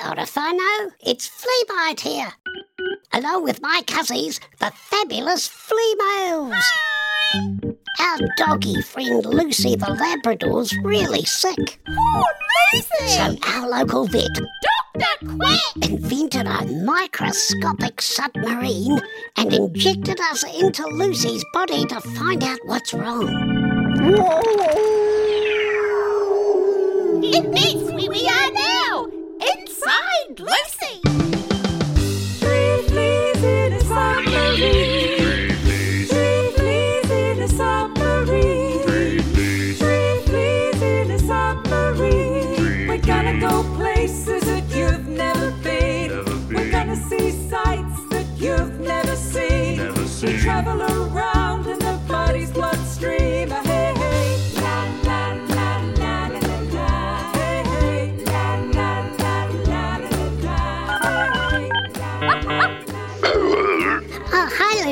Whānau, it's Fleabite here. Along with my cousins, the fabulous flea males. Our doggy friend Lucy the Labrador's really sick. Oh, Lucy! So our local vet Dr. Quack! invented a microscopic submarine and injected us into Lucy's body to find out what's wrong. And that's where we are now! Inside Lucy! Three fleas in a submarine. Three fleas in a submarine. Three fleas in a submarine. We're gonna go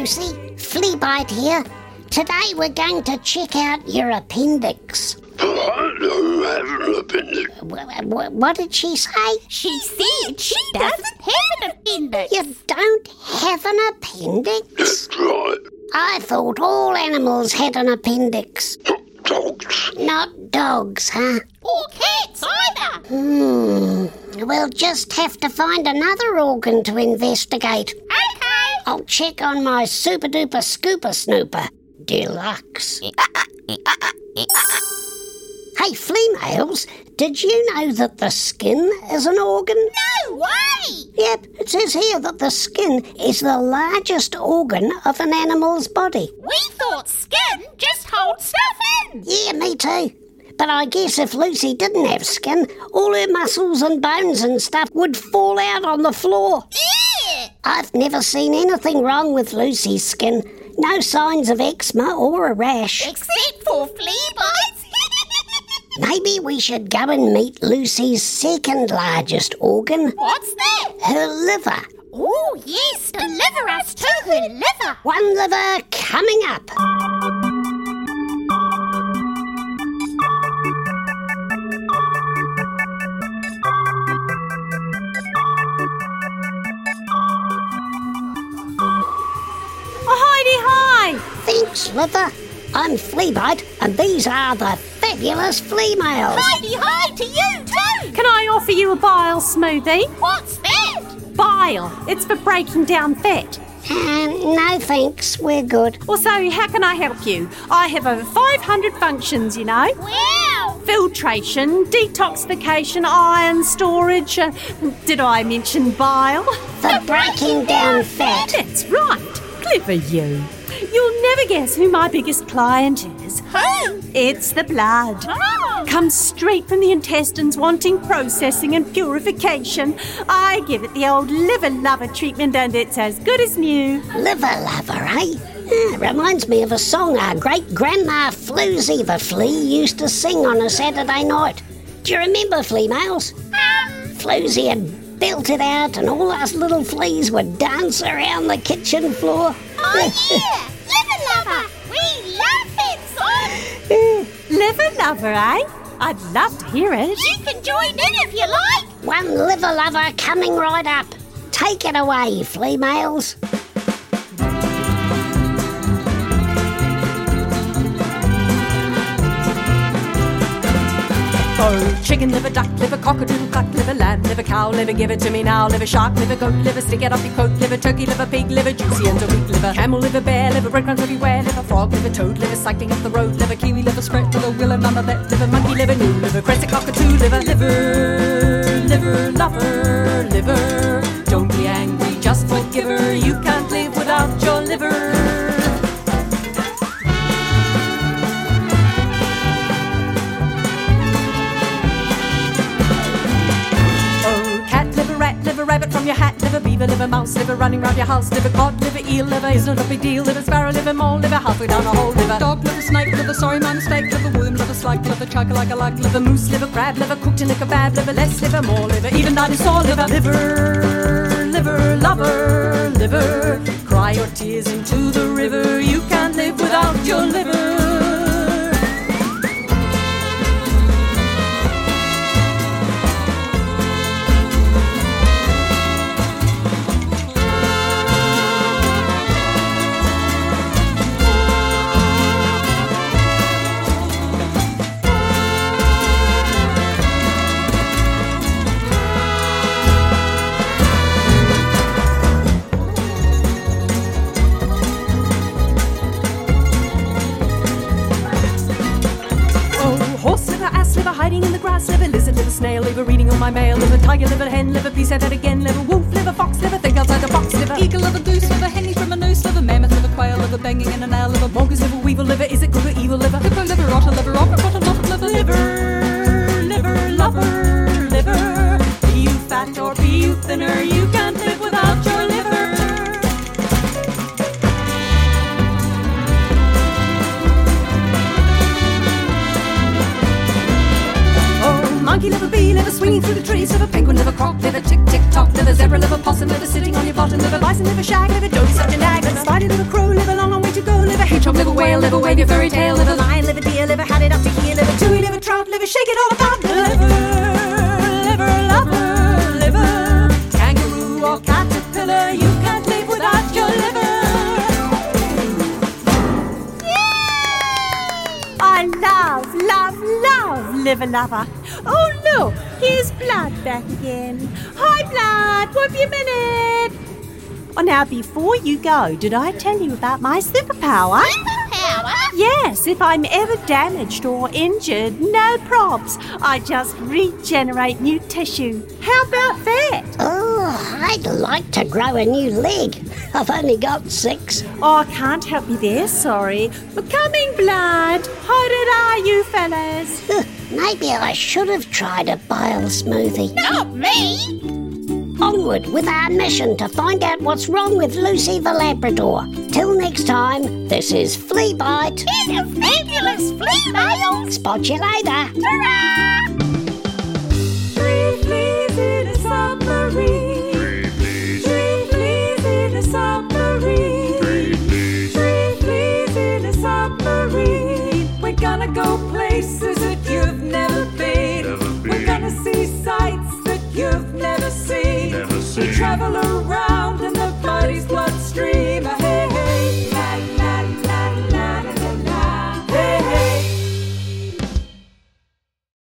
Lucy, Fleabite here. Today we're going to check out your appendix. I don't have an appendix. Wh- wh- What did she say? She said she doesn't have an appendix. You don't have an appendix? That's right. I thought all animals had an appendix. Dogs. Not dogs, huh? Or cats either. Hmm. We'll just have to find another organ to investigate. Okay. I'll check on my super duper scooper snooper. Deluxe. hey, flea males, did you know that the skin is an organ? No way! Yep, it says here that the skin is the largest organ of an animal's body. We thought skin just holds stuff in. Yeah, me too. But I guess if Lucy didn't have skin, all her muscles and bones and stuff would fall out on the floor. Yeah. I've never seen anything wrong with Lucy's skin. No signs of eczema or a rash. Except for flea bites. Maybe we should go and meet Lucy's second largest organ, What's that? her liver. Oh, yes, deliver us to her liver. One liver coming up. Thanks. I'm Fleabite, and these are the fabulous flea males. Heidi, hi to you too. Can I offer you a bile smoothie? What's that? Bile. It's for breaking down fat. Um, no thanks, we're good. Well, so how can I help you? I have over 500 functions, you know. Wow. Filtration, detoxification, iron storage. Uh, did I mention bile? For breaking down fat. That's right. Clever you. You'll never guess who my biggest client is. Who? It's the blood. Oh. Comes straight from the intestines wanting processing and purification. I give it the old liver lover treatment and it's as good as new. Liver lover, eh? Ah, reminds me of a song our great grandma Floozy the Flea used to sing on a Saturday night. Do you remember flea males? Um, Floozy had built it out and all us little fleas would dance around the kitchen floor. Oh yeah. Liver lover. We love that song. Liver lover, eh? I'd love to hear it. You can join in if you like. One liver lover coming right up. Take it away, flea males. Chicken liver, duck liver, cockadoodle, duck liver, lamb liver, cow liver, give it to me now. Liver, shark liver, goat liver, stick it up your coat liver, turkey liver, pig liver, juicy and a weak liver, camel liver, bear liver, breadcrumbs everywhere liver, frog liver, toad liver, cycling up the road liver, kiwi liver, spread liver, willow, mama, bet liver, monkey liver, new liver, crescent cockatoo liver, liver, liver, lover, liver, running round your house. Liver, cod liver, eel liver, is not a big deal. Liver, sparrow liver, mole liver, halfway down a hole. Liver, dog liver, snake liver, sorry man, mistake liver, worm liver, slug liver, chug like a lug liver, moose liver, crab liver, cooked in a kebab liver, less liver, more liver, even dinosaur liver, liver, liver, lover, liver, cry your tears into the river, you can't live without your liver. My male liver, tiger liver, hen liver, please say that again, liver, wolf liver, sitting on your bottom liver, bison liver, shag don't be such a nag. Liver, spider crow liver, long long way to go liver, hedgehog liver, whale wave your furry tail liver, lion liver, deer liver, had it up to here liver, tui trout shake it all about. Liver, liver, lover, liver, kangaroo or caterpillar, you can't live without your liver. I love, love, love Liver Lover. Oh, look, here's Blood back again. Hi, Blood, what have you minute? Oh, now, before you go, did I tell you about my superpower? Power? Yes, if I'm ever damaged or injured, no props. I just regenerate new tissue. How about that? Oh, I'd like to grow a new leg. I've only got six. Oh, I can't help you there, sorry. But coming, Blood. How did are you, fellas? Maybe I should have tried a bile smoothie. Not me. Onward with our mission to find out what's wrong with Lucy the Labrador. Till next time, this is Flea Bite. In a fabulous flea mail. Spot you later. Three been.